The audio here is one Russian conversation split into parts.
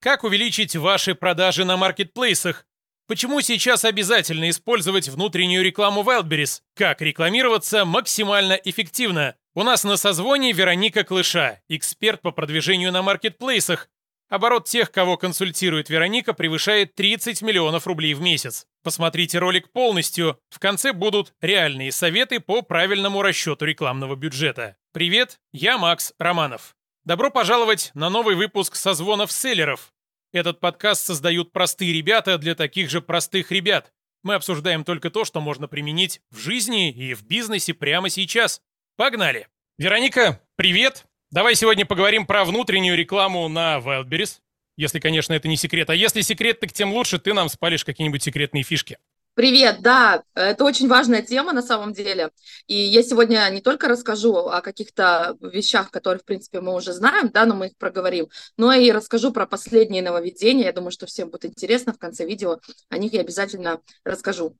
Как увеличить ваши продажи на маркетплейсах? Почему сейчас обязательно использовать внутреннюю рекламу Wildberries? Как рекламироваться максимально эффективно? У нас на созвоне Вероника Клыша, эксперт по продвижению на маркетплейсах. Оборот тех, кого консультирует Вероника, превышает 30 миллионов рублей в месяц. Посмотрите ролик полностью. В конце будут реальные советы по правильному расчету рекламного бюджета. Привет, я Макс Романов. Добро пожаловать на новый выпуск созвонов селлеров. Этот подкаст создают простые ребята для таких же простых ребят. Мы обсуждаем только то, что можно применить в жизни и в бизнесе прямо сейчас. Погнали! Вероника, привет! Давай сегодня поговорим про внутреннюю рекламу на Wildberries. Если, конечно, это не секрет. А если секрет, так тем лучше ты нам спалишь какие-нибудь секретные фишки. Привет, да, это очень важная тема на самом деле. И я сегодня не только расскажу о каких-то вещах, которые, в принципе, мы уже знаем, да, но мы их проговорим, но и расскажу про последние нововведения. Я думаю, что всем будет интересно в конце видео. О них я обязательно расскажу.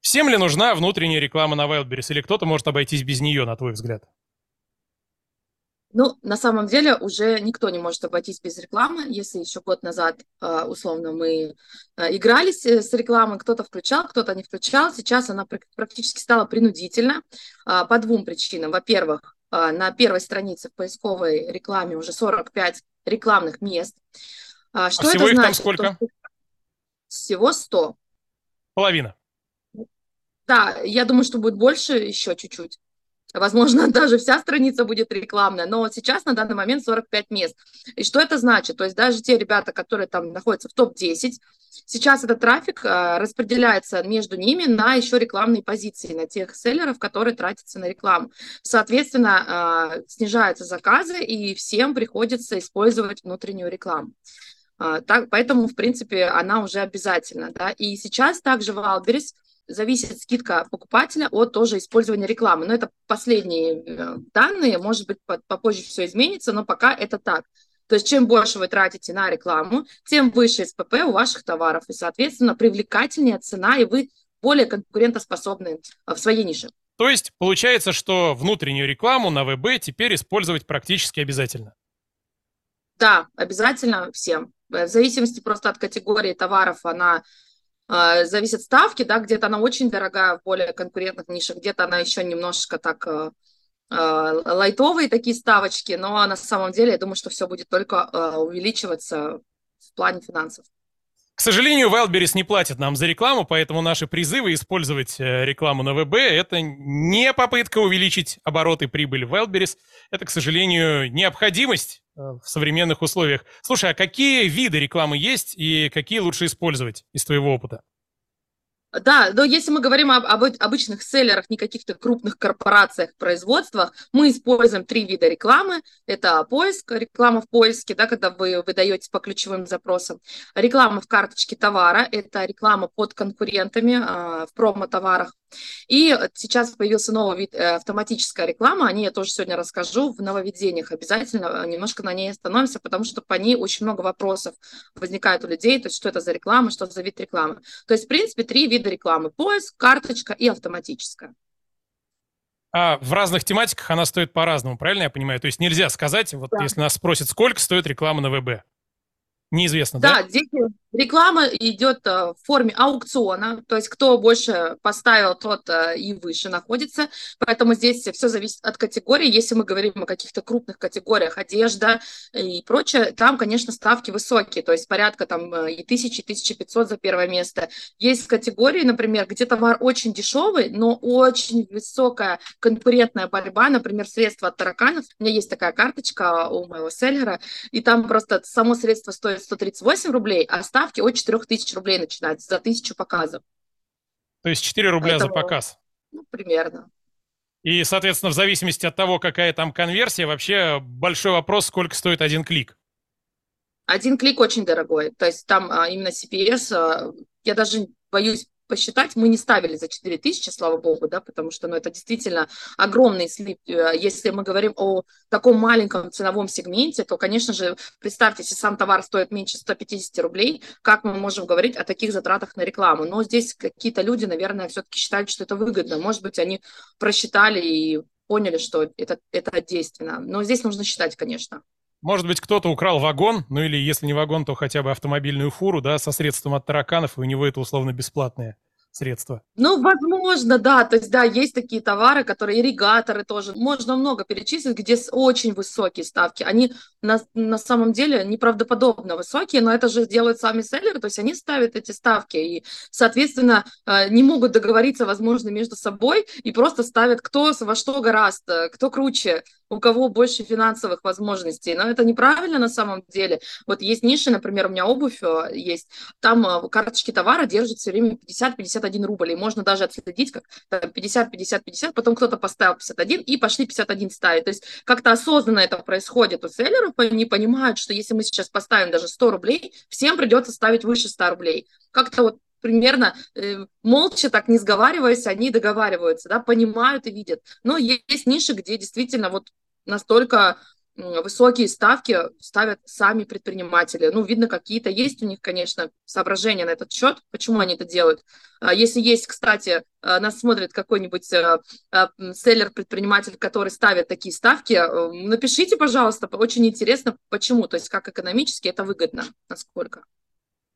Всем ли нужна внутренняя реклама на Wildberries, или кто-то может обойтись без нее, на твой взгляд? Ну, на самом деле уже никто не может обойтись без рекламы. Если еще год назад, а, условно, мы а, игрались с рекламой, кто-то включал, кто-то не включал, сейчас она практически стала принудительна а, по двум причинам. Во-первых, на первой странице в поисковой рекламе уже 45 рекламных мест. Что а всего это их значит? там сколько? Всего 100. Половина. Да, я думаю, что будет больше еще чуть-чуть. Возможно, даже вся страница будет рекламная, но сейчас на данный момент 45 мест. И что это значит? То есть даже те ребята, которые там находятся в топ-10, сейчас этот трафик э, распределяется между ними на еще рекламные позиции, на тех селлеров, которые тратятся на рекламу. Соответственно, э, снижаются заказы, и всем приходится использовать внутреннюю рекламу. Э, так, поэтому, в принципе, она уже обязательна. Да? И сейчас также в Wildberries – зависит скидка покупателя от тоже использования рекламы. Но это последние э, данные, может быть, попозже все изменится, но пока это так. То есть чем больше вы тратите на рекламу, тем выше СПП у ваших товаров, и, соответственно, привлекательнее цена, и вы более конкурентоспособны э, в своей нише. То есть получается, что внутреннюю рекламу на ВБ теперь использовать практически обязательно? Да, обязательно всем. В зависимости просто от категории товаров она а, зависят ставки, да, где-то она очень дорогая в более конкурентных нишах, где-то она еще немножко так э, лайтовые такие ставочки, но на самом деле я думаю, что все будет только э, увеличиваться в плане финансов. К сожалению, Wildberries не платит нам за рекламу, поэтому наши призывы использовать э, рекламу на ВБ – это не попытка увеличить обороты и прибыль Wildberries. Это, к сожалению, необходимость э, в современных условиях. Слушай, а какие виды рекламы есть и какие лучше использовать из твоего опыта? Да, но если мы говорим об, об обычных селлерах, не каких-то крупных корпорациях, производствах, мы используем три вида рекламы. Это поиск, реклама в поиске, да, когда вы выдаете по ключевым запросам. Реклама в карточке товара, это реклама под конкурентами э, в промо-товарах. И сейчас появился новый вид э, автоматическая реклама, о ней я тоже сегодня расскажу в нововведениях, обязательно э, немножко на ней остановимся, потому что по ней очень много вопросов возникает у людей, то есть что это за реклама, что за вид рекламы. То есть, в принципе, три вида рекламы, поиск, карточка и автоматическая. А в разных тематиках она стоит по-разному, правильно я понимаю? То есть нельзя сказать, вот да. если нас спросят, сколько стоит реклама на ВБ. Неизвестно, да? Да, здесь реклама идет э, в форме аукциона, то есть кто больше поставил, тот э, и выше находится, поэтому здесь все зависит от категории. Если мы говорим о каких-то крупных категориях, одежда и прочее, там, конечно, ставки высокие, то есть порядка там э, и тысячи, и 1500 за первое место. Есть категории, например, где товар очень дешевый, но очень высокая конкурентная борьба, например, средства от тараканов. У меня есть такая карточка у моего селлера, и там просто само средство стоит стоит 138 рублей, а ставки от 4000 рублей начинаются за тысячу показов. То есть 4 рубля Поэтому, за показ? Ну, примерно. И, соответственно, в зависимости от того, какая там конверсия, вообще большой вопрос, сколько стоит один клик. Один клик очень дорогой. То есть там а, именно CPS, а, я даже боюсь посчитать, мы не ставили за 4 тысячи, слава богу, да, потому что ну, это действительно огромный слип. Э, если мы говорим о таком маленьком ценовом сегменте, то, конечно же, представьте, если сам товар стоит меньше 150 рублей, как мы можем говорить о таких затратах на рекламу? Но здесь какие-то люди, наверное, все-таки считают, что это выгодно. Может быть, они просчитали и поняли, что это, это действенно. Но здесь нужно считать, конечно. Может быть, кто-то украл вагон, ну или если не вагон, то хотя бы автомобильную фуру, да, со средством от тараканов, и у него это условно бесплатное средства? Ну, возможно, да. То есть, да, есть такие товары, которые ирригаторы тоже. Можно много перечислить, где очень высокие ставки. Они на, на самом деле неправдоподобно высокие, но это же делают сами селлеры, то есть они ставят эти ставки и, соответственно, э, не могут договориться, возможно, между собой и просто ставят кто во что гораздо, кто круче, у кого больше финансовых возможностей. Но это неправильно на самом деле. Вот есть ниши, например, у меня обувь э, есть, там э, карточки товара держат все время 50-51 рубль, и можно даже отследить, как 50-50-50, потом кто-то поставил 51 и пошли 51 ставить. То есть как-то осознанно это происходит у селлеров, они понимают, что если мы сейчас поставим даже 100 рублей, всем придется ставить выше 100 рублей. Как-то вот примерно э, молча, так не сговариваясь, они договариваются, да, понимают и видят. Но есть ниши, где действительно вот настолько высокие ставки ставят сами предприниматели. Ну, видно, какие-то есть у них, конечно, соображения на этот счет, почему они это делают. А если есть, кстати, а, нас смотрит какой-нибудь а, селлер-предприниматель, который ставит такие ставки, напишите, пожалуйста, очень интересно, почему, то есть как экономически это выгодно, насколько.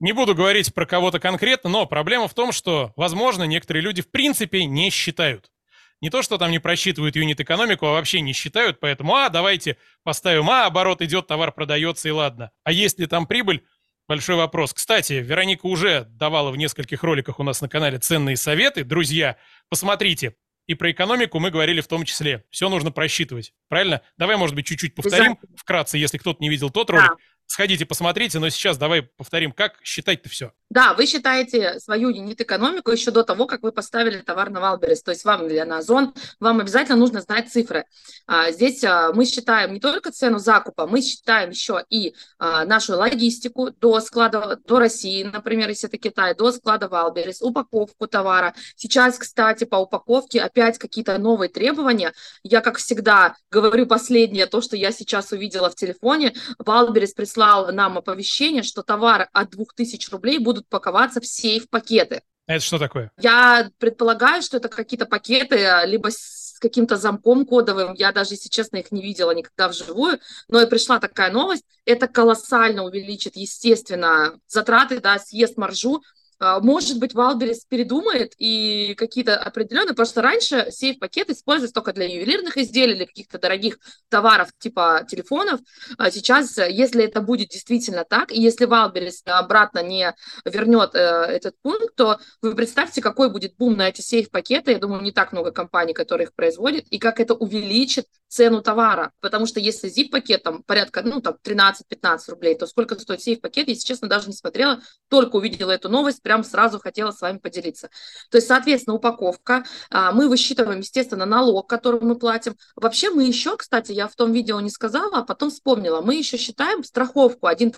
Не буду говорить про кого-то конкретно, но проблема в том, что, возможно, некоторые люди в принципе не считают. Не то, что там не просчитывают юнит-экономику, а вообще не считают, поэтому, а, давайте поставим, а, оборот идет, товар продается, и ладно. А есть ли там прибыль? Большой вопрос. Кстати, Вероника уже давала в нескольких роликах у нас на канале ценные советы. Друзья, посмотрите. И про экономику мы говорили в том числе. Все нужно просчитывать. Правильно? Давай, может быть, чуть-чуть повторим вкратце, если кто-то не видел тот ролик. Да. Сходите, посмотрите, но сейчас давай повторим, как считать-то все. Да, вы считаете свою юнит-экономику еще до того, как вы поставили товар на Wildberries, то есть вам или на Озон, вам обязательно нужно знать цифры. А, здесь а, мы считаем не только цену закупа, мы считаем еще и а, нашу логистику до склада, до России, например, если это Китай, до склада Wildberries, упаковку товара. Сейчас, кстати, по упаковке опять какие-то новые требования. Я, как всегда, говорю последнее, то, что я сейчас увидела в телефоне. Wildberries прислал нам оповещение, что товары от 2000 рублей будут паковаться в сейф-пакеты. Это что такое? Я предполагаю, что это какие-то пакеты, а, либо с каким-то замком кодовым. Я даже, если честно, их не видела никогда вживую. Но и пришла такая новость. Это колоссально увеличит, естественно, затраты, да, съест маржу а, может быть, Wildberries передумает и какие-то определенные, что раньше сейф-пакет используется только для ювелирных изделий или каких-то дорогих товаров типа телефонов. А сейчас, если это будет действительно так, и если Wildberries обратно не вернет э, этот пункт, то вы представьте, какой будет бум на эти сейф-пакеты. Я думаю, не так много компаний, которые их производят, и как это увеличит цену товара. Потому что если zip-пакет там порядка, ну, там 13-15 рублей, то сколько стоит сейф-пакет, если честно, даже не смотрела, только увидела эту новость, прям сразу хотела с вами поделиться. То есть, соответственно, упаковка. А, мы высчитываем, естественно, налог, который мы платим. Вообще мы еще, кстати, я в том видео не сказала, а потом вспомнила, мы еще считаем страховку, 1%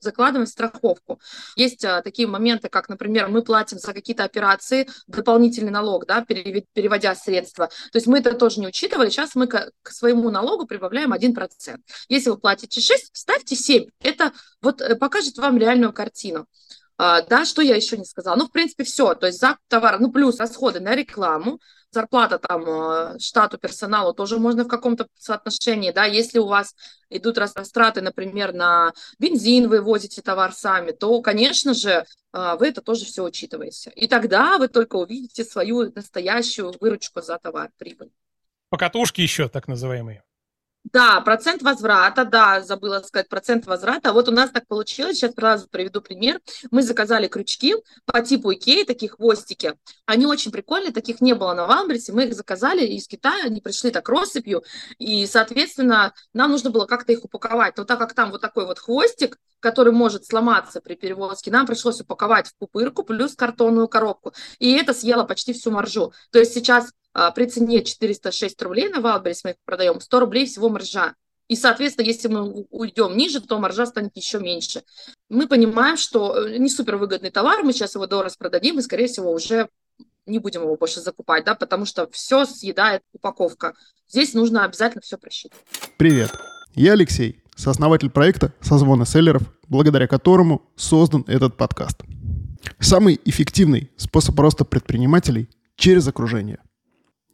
закладываем в страховку. Есть а, такие моменты, как, например, мы платим за какие-то операции дополнительный налог, да, переводя средства. То есть мы это тоже не учитывали. Сейчас мы к своему налогу прибавляем 1%. Если вы платите 6, ставьте 7. Это вот э, покажет вам реальную картину. А, да, что я еще не сказала? Ну, в принципе, все. То есть закуп товара, ну, плюс расходы на рекламу, зарплата там э, штату персоналу тоже можно в каком-то соотношении, да, если у вас идут растраты, например, на бензин, вы возите товар сами, то, конечно же, а, вы это тоже все учитываете. И тогда вы только увидите свою настоящую выручку за товар, прибыль. Покатушки еще так называемые. Да, процент возврата, да, забыла сказать процент возврата. Вот у нас так получилось, сейчас сразу приведу пример. Мы заказали крючки по типу Икеи, такие хвостики. Они очень прикольные, таких не было на Wildberries. Мы их заказали из Китая, они пришли так россыпью, и, соответственно, нам нужно было как-то их упаковать. Но так как там вот такой вот хвостик, который может сломаться при перевозке, нам пришлось упаковать в пупырку плюс картонную коробку. И это съело почти всю маржу. То есть сейчас при цене 406 рублей на Wildberries мы их продаем, 100 рублей всего маржа. И, соответственно, если мы уйдем ниже, то маржа станет еще меньше. Мы понимаем, что э, не супервыгодный товар, мы сейчас его дорого продадим, и, скорее всего, уже не будем его больше закупать, да, потому что все съедает упаковка. Здесь нужно обязательно все просчитывать. Привет, я Алексей, сооснователь проекта «Созвоны селлеров», благодаря которому создан этот подкаст. Самый эффективный способ роста предпринимателей через окружение.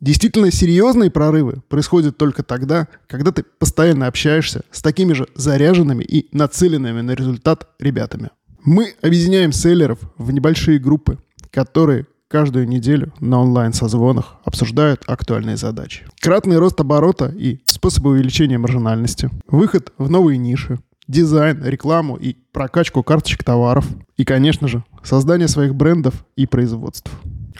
Действительно серьезные прорывы происходят только тогда, когда ты постоянно общаешься с такими же заряженными и нацеленными на результат ребятами. Мы объединяем селлеров в небольшие группы, которые каждую неделю на онлайн-созвонах обсуждают актуальные задачи. Кратный рост оборота и способы увеличения маржинальности, выход в новые ниши, дизайн, рекламу и прокачку карточек товаров. И, конечно же, создание своих брендов и производств.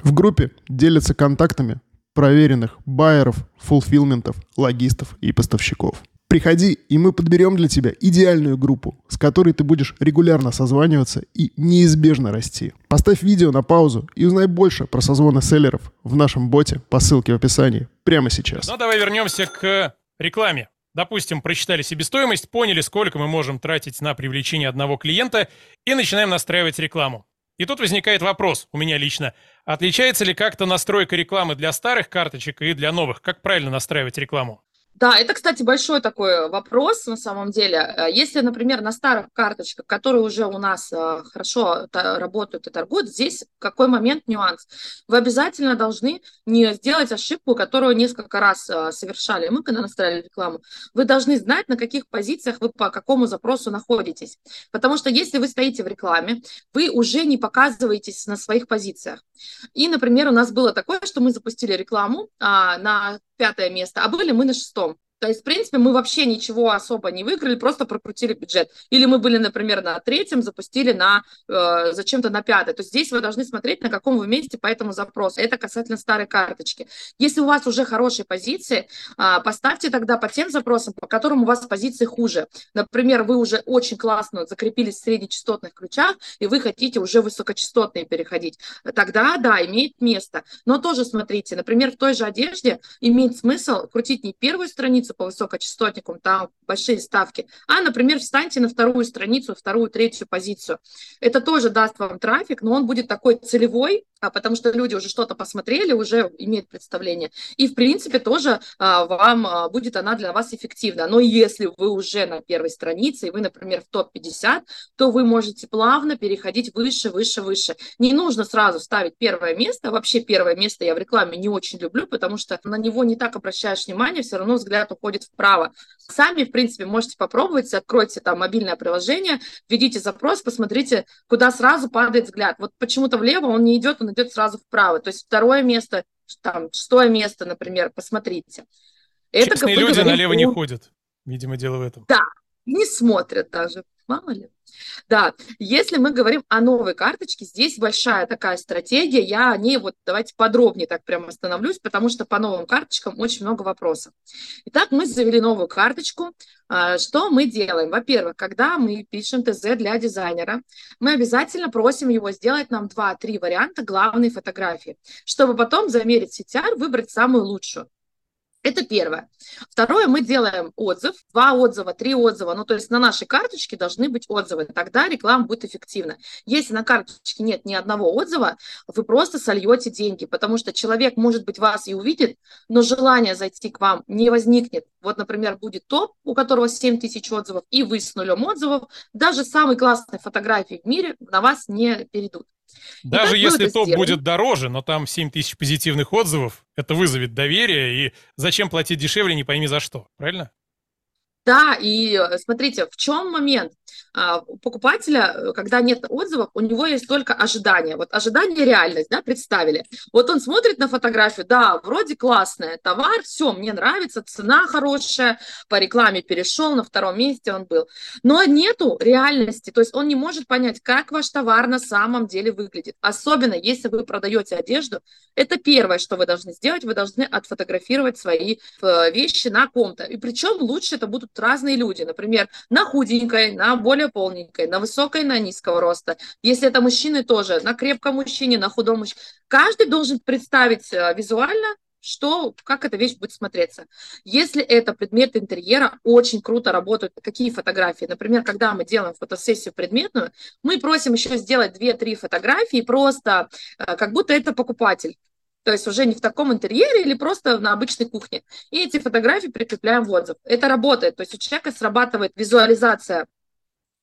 В группе делятся контактами проверенных байеров, фулфилментов, логистов и поставщиков. Приходи, и мы подберем для тебя идеальную группу, с которой ты будешь регулярно созваниваться и неизбежно расти. Поставь видео на паузу и узнай больше про созвоны селлеров в нашем боте по ссылке в описании прямо сейчас. Ну, давай вернемся к рекламе. Допустим, прочитали себестоимость, поняли, сколько мы можем тратить на привлечение одного клиента и начинаем настраивать рекламу. И тут возникает вопрос у меня лично. Отличается ли как-то настройка рекламы для старых карточек и для новых? Как правильно настраивать рекламу? Да, это, кстати, большой такой вопрос на самом деле. Э, если, например, на старых карточках, которые уже у нас э, хорошо работают и торгуют, здесь какой момент нюанс? Вы обязательно должны не сделать ошибку, которую несколько раз э, совершали мы, когда настраивали рекламу. Вы должны знать, на каких позициях вы по какому запросу находитесь. Потому что если вы стоите в рекламе, вы уже не показываетесь на своих позициях. И, например, у нас было такое, что мы запустили рекламу а, на пятое место, а были мы на шестом. То есть, в принципе, мы вообще ничего особо не выиграли, просто прокрутили бюджет. Или мы были, например, на третьем, запустили на э, зачем-то на пятое. То есть здесь вы должны смотреть, на каком вы месте по этому запросу. Это касательно старой карточки. Если у вас уже хорошие позиции, э, поставьте тогда по тем запросам, по которым у вас позиции хуже. Например, вы уже очень классно закрепились в среднечастотных ключах, и вы хотите уже высокочастотные переходить. Тогда, да, имеет место. Но тоже смотрите, например, в той же одежде имеет смысл крутить не первую страницу, по высокочастотникам, там большие ставки, а, например, встаньте на вторую страницу, вторую, третью позицию. Это тоже даст вам трафик, но он будет такой целевой, а, потому что люди уже что-то посмотрели, уже имеют представление. И, в принципе, тоже а, вам а, будет она для вас эффективна. Но если вы уже на первой странице, и вы, например, в топ-50, то вы можете плавно переходить выше, выше, выше. Не нужно сразу ставить первое место. Вообще первое место я в рекламе не очень люблю, потому что на него не так обращаешь внимание, все равно взгляд уходит вправо. Сами, в принципе, можете попробовать, откройте там мобильное приложение, введите запрос, посмотрите, куда сразу падает взгляд. Вот почему-то влево он не идет, он идет сразу вправо. То есть второе место, там, шестое место, например, посмотрите. Это, Честные люди налево не ходят. Видимо, дело в этом. Да, не смотрят даже. Мало ли. Да, если мы говорим о новой карточке, здесь большая такая стратегия, я о ней вот давайте подробнее так прямо остановлюсь, потому что по новым карточкам очень много вопросов. Итак, мы завели новую карточку. А, что мы делаем? Во-первых, когда мы пишем ТЗ для дизайнера, мы обязательно просим его сделать нам 2-3 варианта главной фотографии, чтобы потом замерить CTR, выбрать самую лучшую. Это первое. Второе, мы делаем отзыв, два отзыва, три отзыва, ну то есть на нашей карточке должны быть отзывы, тогда реклама будет эффективна. Если на карточке нет ни одного отзыва, вы просто сольете деньги, потому что человек, может быть, вас и увидит, но желание зайти к вам не возникнет. Вот, например, будет топ, у которого 7 тысяч отзывов, и вы с нулем отзывов, даже самые классные фотографии в мире на вас не перейдут. Даже если топ сделаем. будет дороже, но там 7 тысяч позитивных отзывов, это вызовет доверие, и зачем платить дешевле, не пойми за что, правильно? Да, и э, смотрите, в чем момент? А, покупателя, э, когда нет отзывов, у него есть только ожидание. Вот ожидание реальность, да, представили. Вот он смотрит на фотографию, да, вроде классная, товар, все, мне нравится, цена хорошая, по рекламе перешел, на втором месте он был. Но нету реальности, то есть он не может понять, как ваш товар на самом деле выглядит. Особенно, если вы продаете одежду, это первое, что вы должны сделать, вы должны отфотографировать свои э, вещи на ком-то. И причем лучше это будут разные люди, например, на худенькой, на более полненькой, на высокой, на низкого роста. Если это мужчины, тоже на крепком мужчине, на худом мужчине. Каждый должен представить э, визуально, что, как эта вещь будет смотреться. Если это предмет интерьера, очень круто работают какие фотографии. Например, когда мы делаем фотосессию предметную, мы просим еще сделать 2-3 фотографии, просто э, как будто это покупатель. То есть уже не в таком интерьере или просто на обычной кухне. И эти фотографии прикрепляем в отзыв. Это работает. То есть у человека срабатывает визуализация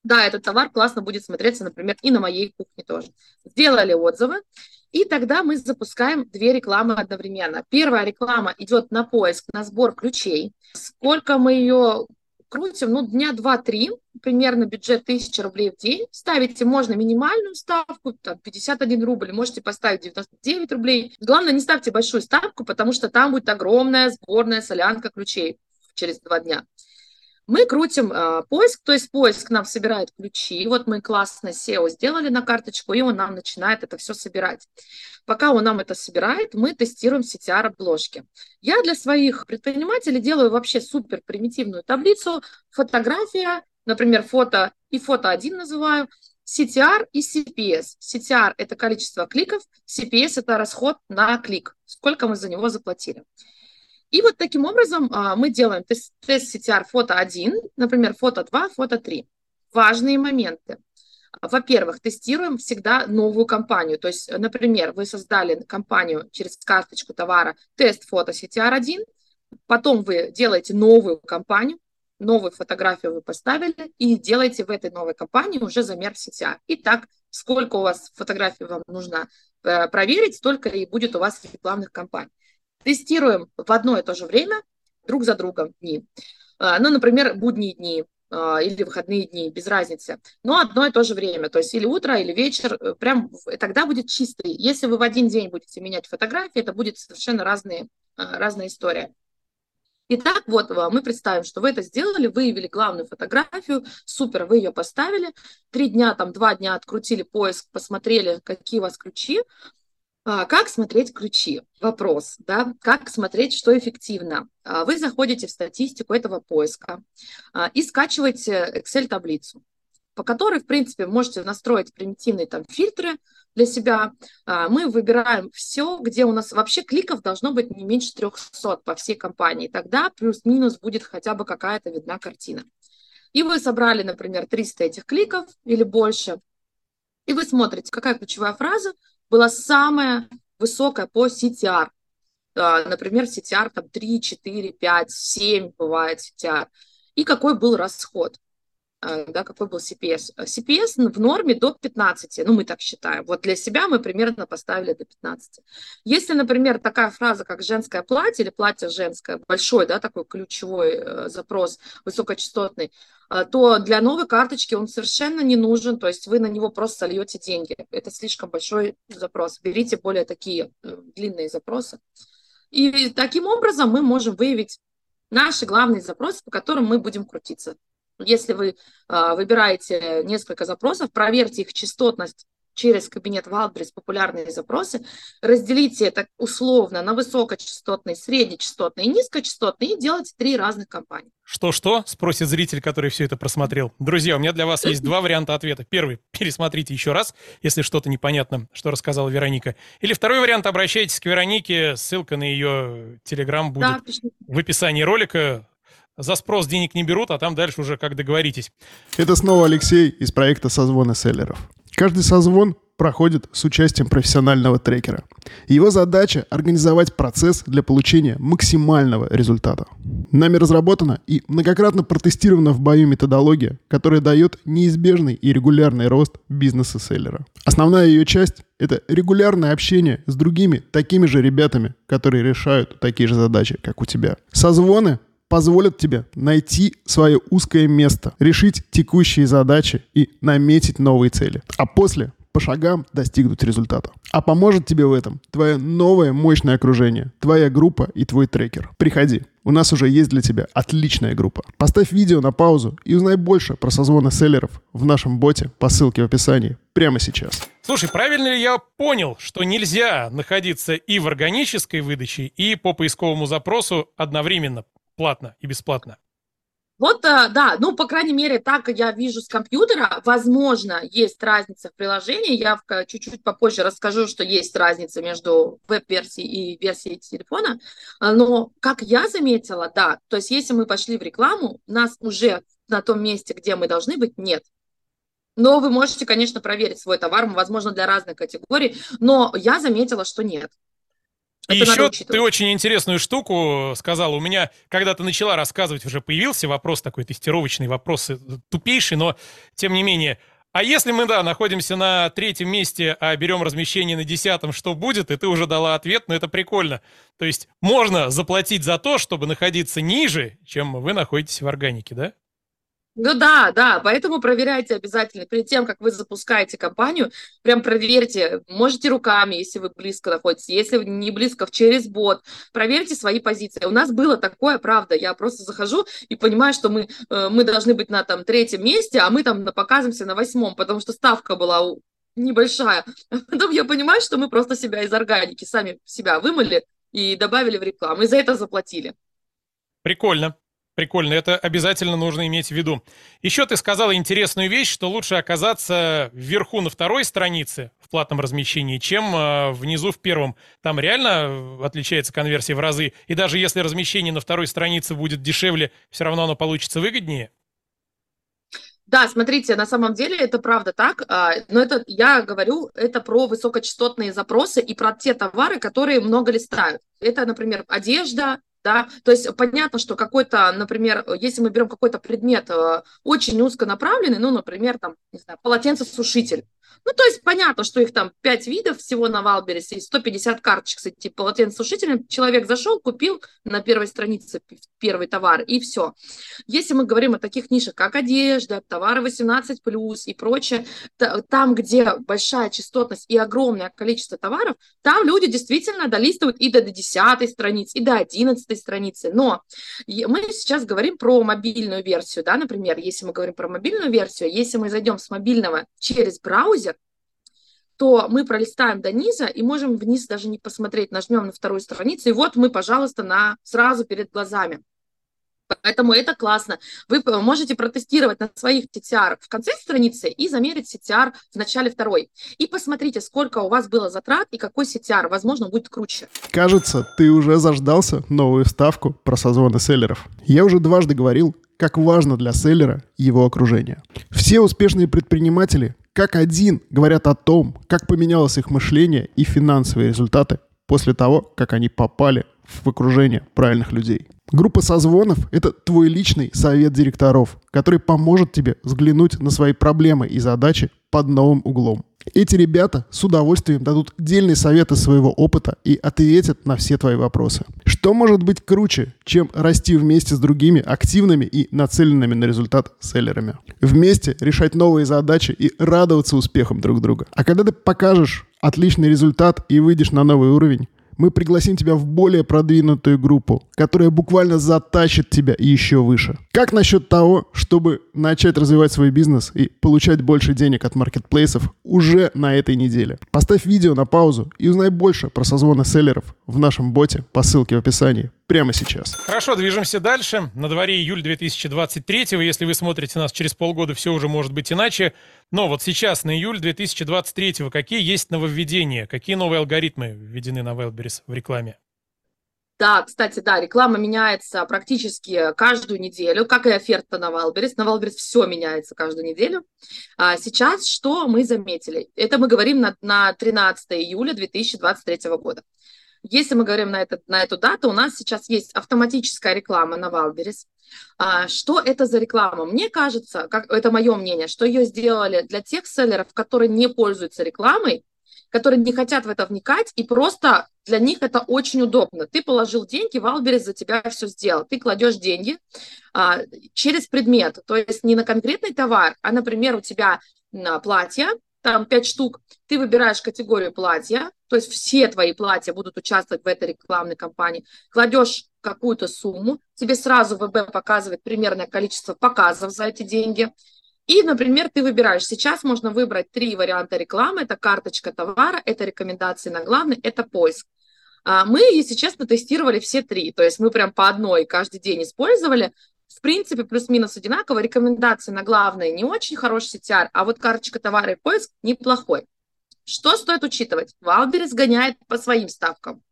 да, этот товар классно будет смотреться, например, и на моей кухне тоже. Сделали отзывы, И тогда мы запускаем две рекламы одновременно. Первая реклама идет на поиск, на сбор ключей. Сколько мы ее крутим, ну, дня 2-3, примерно бюджет 1000 рублей в день. Ставите можно минимальную ставку, там, 51 рубль, можете поставить 99 рублей. Главное, не ставьте большую ставку, потому что там будет огромная сборная солянка ключей через два дня. Мы крутим э, поиск, то есть поиск нам собирает ключи. Вот мы классно SEO сделали на карточку, и он нам начинает это все собирать. Пока он нам это собирает, мы тестируем CTR-обложки. Я для своих предпринимателей делаю вообще супер примитивную таблицу. Фотография, например, фото и фото один называю, CTR и CPS. CTR – это количество кликов, CPS – это расход на клик, сколько мы за него заплатили. И вот таким образом а, мы делаем тест, тест CTR фото 1, например, фото 2, фото 3. Важные моменты. Во-первых, тестируем всегда новую компанию. То есть, например, вы создали компанию через карточку товара тест фото CTR 1, потом вы делаете новую компанию, новую фотографию вы поставили и делаете в этой новой компании уже замер CTR. И так, сколько у вас фотографий вам нужно э, проверить, столько и будет у вас рекламных кампаний. Тестируем в одно и то же время друг за другом дни. А, ну, например, будние дни а, или выходные дни, без разницы. Но одно и то же время, то есть или утро, или вечер, э, прям тогда будет чистый. Если вы в один день будете менять фотографии, это будет совершенно разные, а, разная история. Итак, вот мы представим, что вы это сделали, выявили главную фотографию, супер, вы ее поставили, три дня, там, два дня открутили поиск, посмотрели, какие у вас ключи, как смотреть ключи? Вопрос, да, как смотреть, что эффективно? А, вы заходите в статистику этого поиска а, и скачиваете Excel-таблицу, по которой, в принципе, можете настроить примитивные там фильтры для себя. Мы выбираем все, где у нас вообще кликов должно быть не меньше 300 по всей компании. Тогда плюс-минус будет хотя бы какая-то видна картина. И вы собрали, например, 300 этих кликов или больше, и вы смотрите, какая ключевая фраза – была самая высокая по CTR. Например, CTR там 3, 4, 5, 7 бывает CTR. И какой был расход да, какой был CPS. CPS в норме до 15, ну мы так считаем. Вот для себя мы примерно поставили до 15. Если, например, такая фраза, как женское платье или платье женское, большой, да, такой ключевой э, запрос, высокочастотный, э, то для новой карточки он совершенно не нужен, то есть вы на него просто сольете деньги. Это слишком большой запрос. Берите более такие э, длинные запросы. И таким образом мы можем выявить наши главные запросы, по которым мы будем крутиться. Если вы э, выбираете несколько запросов, проверьте их частотность через кабинет Wildberries популярные запросы, разделите это условно на высокочастотные, среднечастотные и низкочастотные и делайте три разных компании. Что-что? Спросит зритель, который все это просмотрел. Друзья, у меня для вас есть два варианта ответа. Первый – пересмотрите еще раз, если что-то непонятно, что рассказала Вероника. Или второй вариант – обращайтесь к Веронике, ссылка на ее телеграм будет да, в описании ролика за спрос денег не берут, а там дальше уже как договоритесь. Это снова Алексей из проекта «Созвоны селлеров». Каждый созвон проходит с участием профессионального трекера. Его задача – организовать процесс для получения максимального результата. Нами разработана и многократно протестирована в бою методология, которая дает неизбежный и регулярный рост бизнеса селлера. Основная ее часть – это регулярное общение с другими такими же ребятами, которые решают такие же задачи, как у тебя. Созвоны позволят тебе найти свое узкое место, решить текущие задачи и наметить новые цели. А после по шагам достигнуть результата. А поможет тебе в этом твое новое мощное окружение, твоя группа и твой трекер. Приходи, у нас уже есть для тебя отличная группа. Поставь видео на паузу и узнай больше про созвоны селлеров в нашем боте по ссылке в описании прямо сейчас. Слушай, правильно ли я понял, что нельзя находиться и в органической выдаче, и по поисковому запросу одновременно? Платно и бесплатно? Вот, э, да, ну, по крайней мере, так я вижу с компьютера. Возможно, есть разница в приложении. Я чуть-чуть попозже расскажу, что есть разница между веб-версией и версией телефона. Э, но, как я заметила, да, то есть если мы пошли в рекламу, нас уже на том месте, где мы должны быть, нет. Но вы можете, конечно, проверить свой товар, возможно, для разных категорий, но я заметила, что нет. И еще ты очень интересную штуку сказала. У меня, когда ты начала рассказывать, уже появился вопрос такой, тестировочный вопрос, э, тупейший, но тем не менее, А если мы, да, находимся на третьем месте, а берем размещение на десятом, что будет, и ты уже дала ответ, но это прикольно. То есть можно заплатить за то, чтобы находиться ниже, чем вы находитесь в органике, да? Ну да, да, поэтому проверяйте обязательно. Перед тем, как вы запускаете компанию, прям проверьте, можете руками, если вы близко находитесь, если вы не близко, через бот, проверьте свои позиции. У нас было такое, правда, я просто захожу и понимаю, что мы, э, мы должны быть на там третьем месте, а мы там показываемся на восьмом, потому что ставка была небольшая. А потом я понимаю, что мы просто себя из органики сами себя вымыли и добавили в рекламу, и за это заплатили. Прикольно. Прикольно, это обязательно нужно иметь в виду. Еще ты сказала интересную вещь, что лучше оказаться вверху на второй странице в платном размещении, чем э, внизу в первом. Там реально отличается конверсия в разы. И даже если размещение на второй странице будет дешевле, все равно оно получится выгоднее. Да, смотрите, на самом деле это правда так, а, но это я говорю, это про высокочастотные запросы и про те товары, которые много листают. Это, например, одежда, да, то есть понятно, что какой-то, например, если мы берем какой-то предмет э, очень узконаправленный, ну, например, там, не знаю, полотенцесушитель, ну, то есть понятно, что их там 5 видов всего на Валбересе, и 150 карточек с этим полотенцесушителем. Человек зашел, купил на первой странице первый товар, и все. Если мы говорим о таких нишах, как одежда, товары 18+, и прочее, там, где большая частотность и огромное количество товаров, там люди действительно долистывают и до 10 страниц, и до 11 страницы. Но мы сейчас говорим про мобильную версию, да, например, если мы говорим про мобильную версию, если мы зайдем с мобильного через браузер, то мы пролистаем до низа и можем вниз даже не посмотреть, нажмем на вторую страницу, и вот мы, пожалуйста, на, сразу перед глазами. Поэтому это классно. Вы можете протестировать на своих CTR в конце страницы и замерить CTR в начале второй. И посмотрите, сколько у вас было затрат и какой CTR, возможно, будет круче. Кажется, ты уже заждался новую ставку про созвоны селлеров. Я уже дважды говорил, как важно для селлера его окружение. Все успешные предприниматели как один говорят о том, как поменялось их мышление и финансовые результаты после того, как они попали в окружение правильных людей. Группа созвонов – это твой личный совет директоров, который поможет тебе взглянуть на свои проблемы и задачи под новым углом. Эти ребята с удовольствием дадут дельные советы своего опыта и ответят на все твои вопросы. Что может быть круче, чем расти вместе с другими активными и нацеленными на результат селлерами? Вместе решать новые задачи и радоваться успехам друг друга. А когда ты покажешь отличный результат и выйдешь на новый уровень, мы пригласим тебя в более продвинутую группу, которая буквально затащит тебя еще выше. Как насчет того, чтобы начать развивать свой бизнес и получать больше денег от маркетплейсов уже на этой неделе? Поставь видео на паузу и узнай больше про созвоны селлеров в нашем боте по ссылке в описании прямо сейчас. Хорошо, движемся дальше. На дворе июль 2023. Если вы смотрите нас через полгода, все уже может быть иначе. Но вот сейчас, на июль 2023, какие есть нововведения? Какие новые алгоритмы введены на Wildberries в рекламе? Да, кстати, да, реклама меняется практически каждую неделю, как и оферта на Wildberries. На Wildberries все меняется каждую неделю. А сейчас что мы заметили? Это мы говорим на, на 13 июля 2023 года. Если мы говорим на, этот, на эту дату, у нас сейчас есть автоматическая реклама на Wildberries. Что это за реклама? Мне кажется, как, это мое мнение, что ее сделали для тех селлеров, которые не пользуются рекламой, которые не хотят в это вникать, и просто для них это очень удобно. Ты положил деньги, Wildberries за тебя все сделал. Ты кладешь деньги а, через предмет, то есть не на конкретный товар, а, например, у тебя на платье, там пять штук, ты выбираешь категорию платья, то есть все твои платья будут участвовать в этой рекламной кампании, кладешь какую-то сумму, тебе сразу ВБ показывает примерное количество показов за эти деньги, и, например, ты выбираешь, сейчас можно выбрать три варианта рекламы, это карточка товара, это рекомендации на главный, это поиск. А, мы, если честно, тестировали все три, то есть мы прям по одной каждый день использовали, в принципе, плюс-минус одинаково. Рекомендации на главное не очень хороший CTR, а вот карточка товара и поиск неплохой. Что стоит учитывать? Wildberries гоняет по своим ставкам.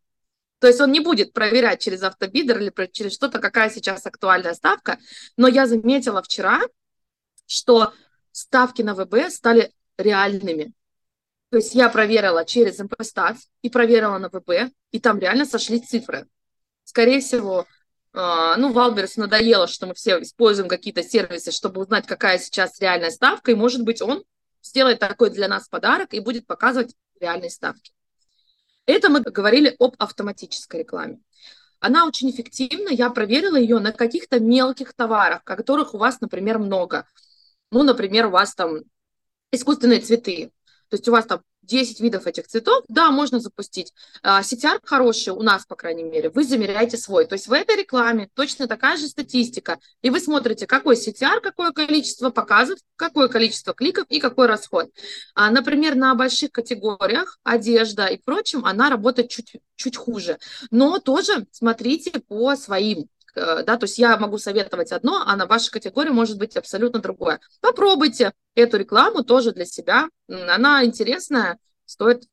То есть он не будет проверять через автобидер или через что-то, какая сейчас актуальная ставка. Но я заметила вчера, что ставки на ВБ стали реальными. То есть я проверила через MPStats и проверила на ВБ, и там реально сошли цифры. Скорее всего, ну, Wildberries надоело, что мы все используем какие-то сервисы, чтобы узнать, какая сейчас реальная ставка, и, может быть, он сделает такой для нас подарок и будет показывать реальные ставки. Это мы говорили об автоматической рекламе. Она очень эффективна, я проверила ее на каких-то мелких товарах, которых у вас, например, много. Ну, например, у вас там искусственные цветы. То есть у вас там 10 видов этих цветов, да, можно запустить. А, CTR хороший у нас, по крайней мере, вы замеряете свой. То есть в этой рекламе точно такая же статистика. И вы смотрите, какой CTR, какое количество показов, какое количество кликов и какой расход. А, например, на больших категориях, одежда и прочем, она работает чуть, чуть хуже. Но тоже смотрите по своим да, то есть я могу советовать одно, а на вашей категории может быть абсолютно другое. Попробуйте эту рекламу тоже для себя, она интересная, стоит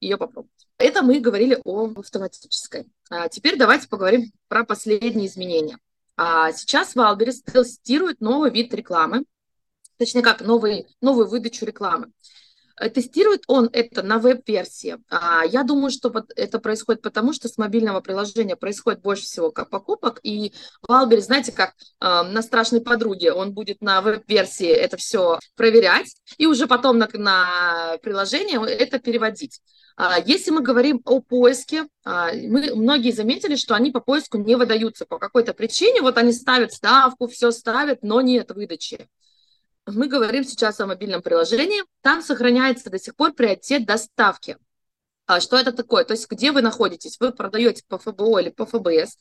ее попробовать. Это мы говорили о автоматической. А теперь давайте поговорим про последние изменения. А сейчас Wildberries тестирует новый вид рекламы, точнее как новый, новую выдачу рекламы. Э, тестирует он это на веб-версии. А, я думаю, что это происходит потому, что с мобильного приложения происходит больше всего как покупок, и Валберь, знаете, как э, на страшной подруге, он будет на веб-версии это все проверять, и уже потом на, на приложение это переводить. А, если мы говорим о поиске, а, мы, многие заметили, что они по поиску не выдаются по какой-то причине. Вот они ставят ставку, все ставят, но нет выдачи мы говорим сейчас о мобильном приложении, там сохраняется до сих пор приоритет доставки. А что это такое? То есть где вы находитесь? Вы продаете по ФБО или по ФБС.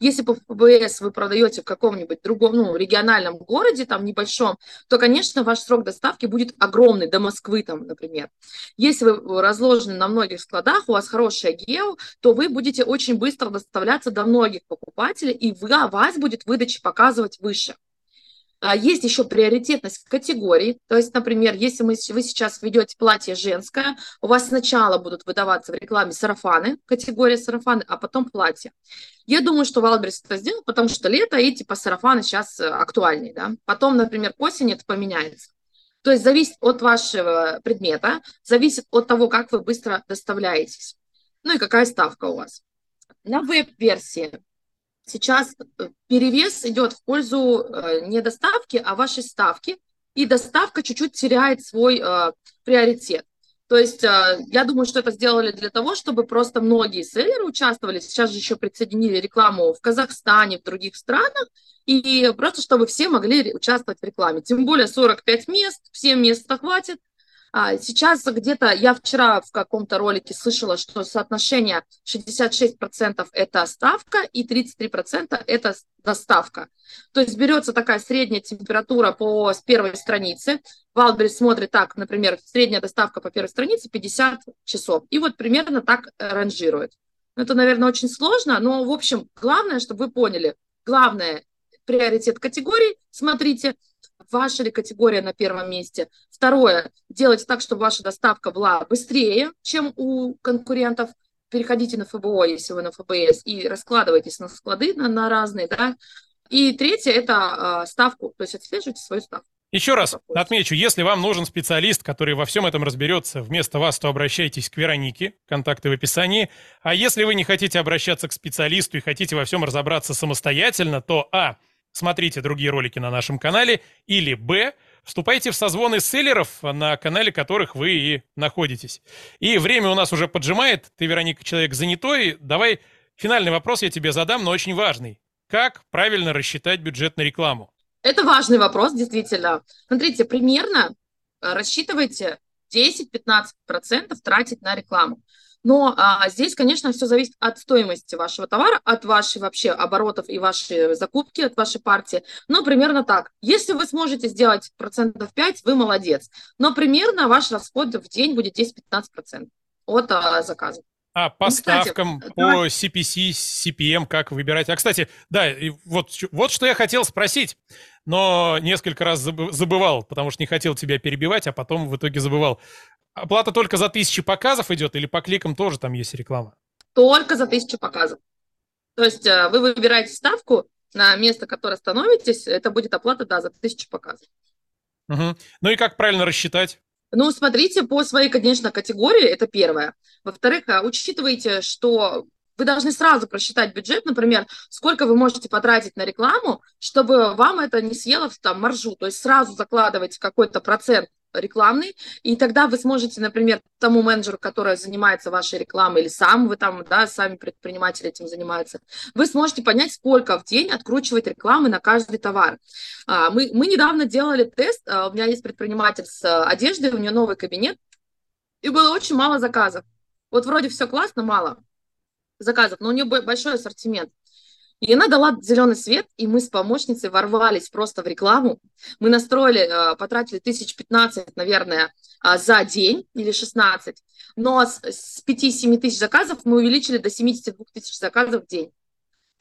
Если по ФБС вы продаете в каком-нибудь другом, ну, региональном городе, там, небольшом, то, конечно, ваш срок доставки будет огромный, до Москвы, там, например. Если вы разложены на многих складах, у вас хорошая гео, то вы будете очень быстро доставляться до многих покупателей, и вы, вас будет выдача показывать выше. А есть еще приоритетность категорий. То есть, например, если мы, вы сейчас ведете платье женское, у вас сначала будут выдаваться в рекламе сарафаны, категория сарафаны, а потом платье. Я думаю, что Wildberries это сделал, потому что лето и типа сарафаны сейчас э, актуальнее. Да? Потом, например, к осени это поменяется. То есть зависит от вашего предмета, зависит от того, как вы быстро доставляетесь. Ну и какая ставка у вас. На веб-версии сейчас э, перевес идет в пользу э, не доставки, а вашей ставки, и доставка чуть-чуть теряет свой э, приоритет. То есть я думаю, что это сделали для того, чтобы просто многие селлеры участвовали. Сейчас же еще присоединили рекламу в Казахстане, в других странах, и просто чтобы все могли участвовать в рекламе. Тем более 45 мест, всем места хватит, сейчас где-то, я вчера в каком-то ролике слышала, что соотношение 66% это ставка и 33% это доставка. То есть берется такая средняя температура по, с первой страницы. Валберис смотрит так, например, средняя доставка по первой странице 50 часов. И вот примерно так ранжирует. Это, наверное, очень сложно, но, в общем, главное, чтобы вы поняли, главное, приоритет категорий, смотрите, ваша ли категория на первом месте. Второе, делать так, чтобы ваша доставка была быстрее, чем у конкурентов. Переходите на ФБО, если вы на ФБС, и раскладывайтесь на склады на, на разные, да. И третье – это э, ставку, то есть отслеживайте свою ставку. Еще раз отмечу, если вам нужен специалист, который во всем этом разберется вместо вас, то обращайтесь к Веронике, контакты в описании. А если вы не хотите обращаться к специалисту и хотите во всем разобраться самостоятельно, то а – смотрите другие ролики на нашем канале, или б, вступайте в созвоны селлеров, на канале которых вы и находитесь. И время у нас уже поджимает, ты, Вероника, человек занятой, давай финальный вопрос я тебе задам, но очень важный. Как правильно рассчитать бюджет на рекламу? Это важный вопрос, действительно. Смотрите, примерно э, рассчитывайте 10-15% тратить на рекламу. Но а, здесь, конечно, все зависит от стоимости вашего товара, от вашей вообще оборотов и вашей закупки, от вашей партии. Но примерно так. Если вы сможете сделать процентов 5, вы молодец. Но примерно ваш расход в день будет 10-15% от а, заказа. А по ну, ставкам, кстати, по CPC, CPM, как выбирать? А, кстати, да, и вот, вот что я хотел спросить, но несколько раз забывал, потому что не хотел тебя перебивать, а потом в итоге забывал. Оплата только за тысячи показов идет или по кликам тоже там есть реклама? Только за тысячу показов. То есть э, вы выбираете ставку на место, которое становитесь, это будет оплата, да, за тысячу показов. Угу. Ну и как правильно рассчитать? Ну, смотрите по своей, конечно, категории, это первое. Во-вторых, э, учитывайте, что вы должны сразу просчитать бюджет, например, сколько вы можете потратить на рекламу, чтобы вам это не съело в там, маржу. То есть сразу закладывайте какой-то процент рекламный, и тогда вы сможете, например, тому менеджеру, который занимается вашей рекламой, или сам вы там, да, сами предприниматели этим занимаются, вы сможете понять, сколько в день откручивать рекламы на каждый товар. А, мы, мы недавно делали тест, а, у меня есть предприниматель с одеждой, у нее новый кабинет, и было очень мало заказов. Вот вроде все классно, мало заказов, но у нее большой ассортимент. И она дала зеленый свет, и мы с помощницей ворвались просто в рекламу. Мы настроили, э, потратили тысяч пятнадцать, наверное, а, за день или 16, но с 5-7 тысяч заказов мы увеличили до 72 тысяч заказов в день.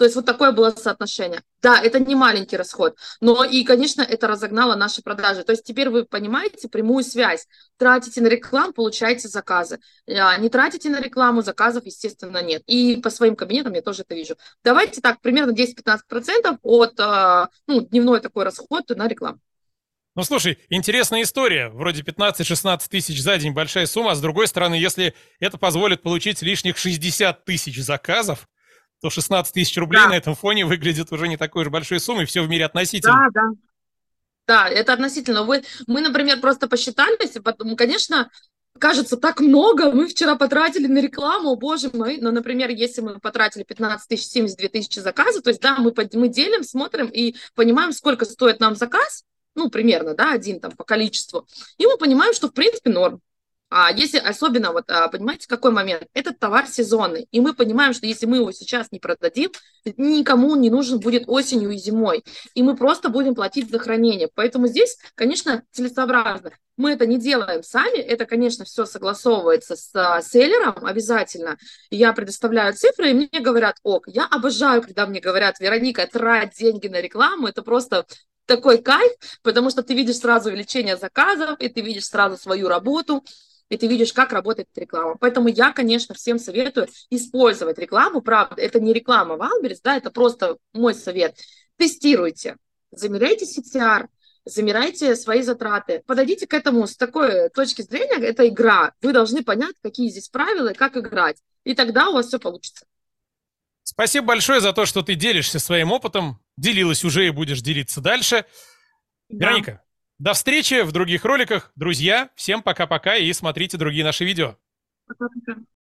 То есть вот такое было соотношение. Да, это не маленький расход, но и, конечно, это разогнало наши продажи. То есть теперь вы понимаете прямую связь. Тратите на рекламу, получаете заказы. А, не тратите на рекламу, заказов, естественно, нет. И по своим кабинетам я тоже это вижу. Давайте так, примерно 10-15% от а, ну, дневной такой расход на рекламу. Ну, слушай, интересная история. Вроде 15-16 тысяч за день большая сумма, а с другой стороны, если это позволит получить лишних 60 тысяч заказов, то 16 тысяч рублей да. на этом фоне выглядит уже не такой уж большой суммой, все в мире относительно. Да, да. Да, это относительно. Вы, мы, например, просто посчитались, потом, конечно, кажется, так много мы вчера потратили на рекламу, боже мой. Но, например, если мы потратили 15 тысяч, 72 тысячи заказов, то есть, да, мы, мы делим, смотрим и понимаем, сколько стоит нам заказ, ну, примерно, да, один там по количеству, и мы понимаем, что, в принципе, норм. А если особенно, вот, а, понимаете, какой момент? Этот товар сезонный, и мы понимаем, что если мы его сейчас не продадим, никому не нужен будет осенью и зимой, и мы просто будем платить за хранение. Поэтому здесь, конечно, целесообразно. Мы это не делаем сами, это, конечно, все согласовывается с а, селлером обязательно. Я предоставляю цифры, и мне говорят, ок, я обожаю, когда мне говорят, Вероника, трать деньги на рекламу, это просто такой кайф, потому что ты видишь сразу увеличение заказов, и ты видишь сразу свою работу, и ты видишь, как работает реклама. Поэтому я, конечно, всем советую использовать рекламу. Правда, это не реклама Wildberries, да, это просто мой совет. Тестируйте, замеряйте CTR, замеряйте свои затраты. Подойдите к этому с такой точки зрения, это игра. Вы должны понять, какие здесь правила и как играть. И тогда у вас все получится. Спасибо большое за то, что ты делишься своим опытом. Делилась уже и будешь делиться дальше. Да. Вероника, до встречи в других роликах. Друзья, всем пока-пока и смотрите другие наши видео. Пока-пока.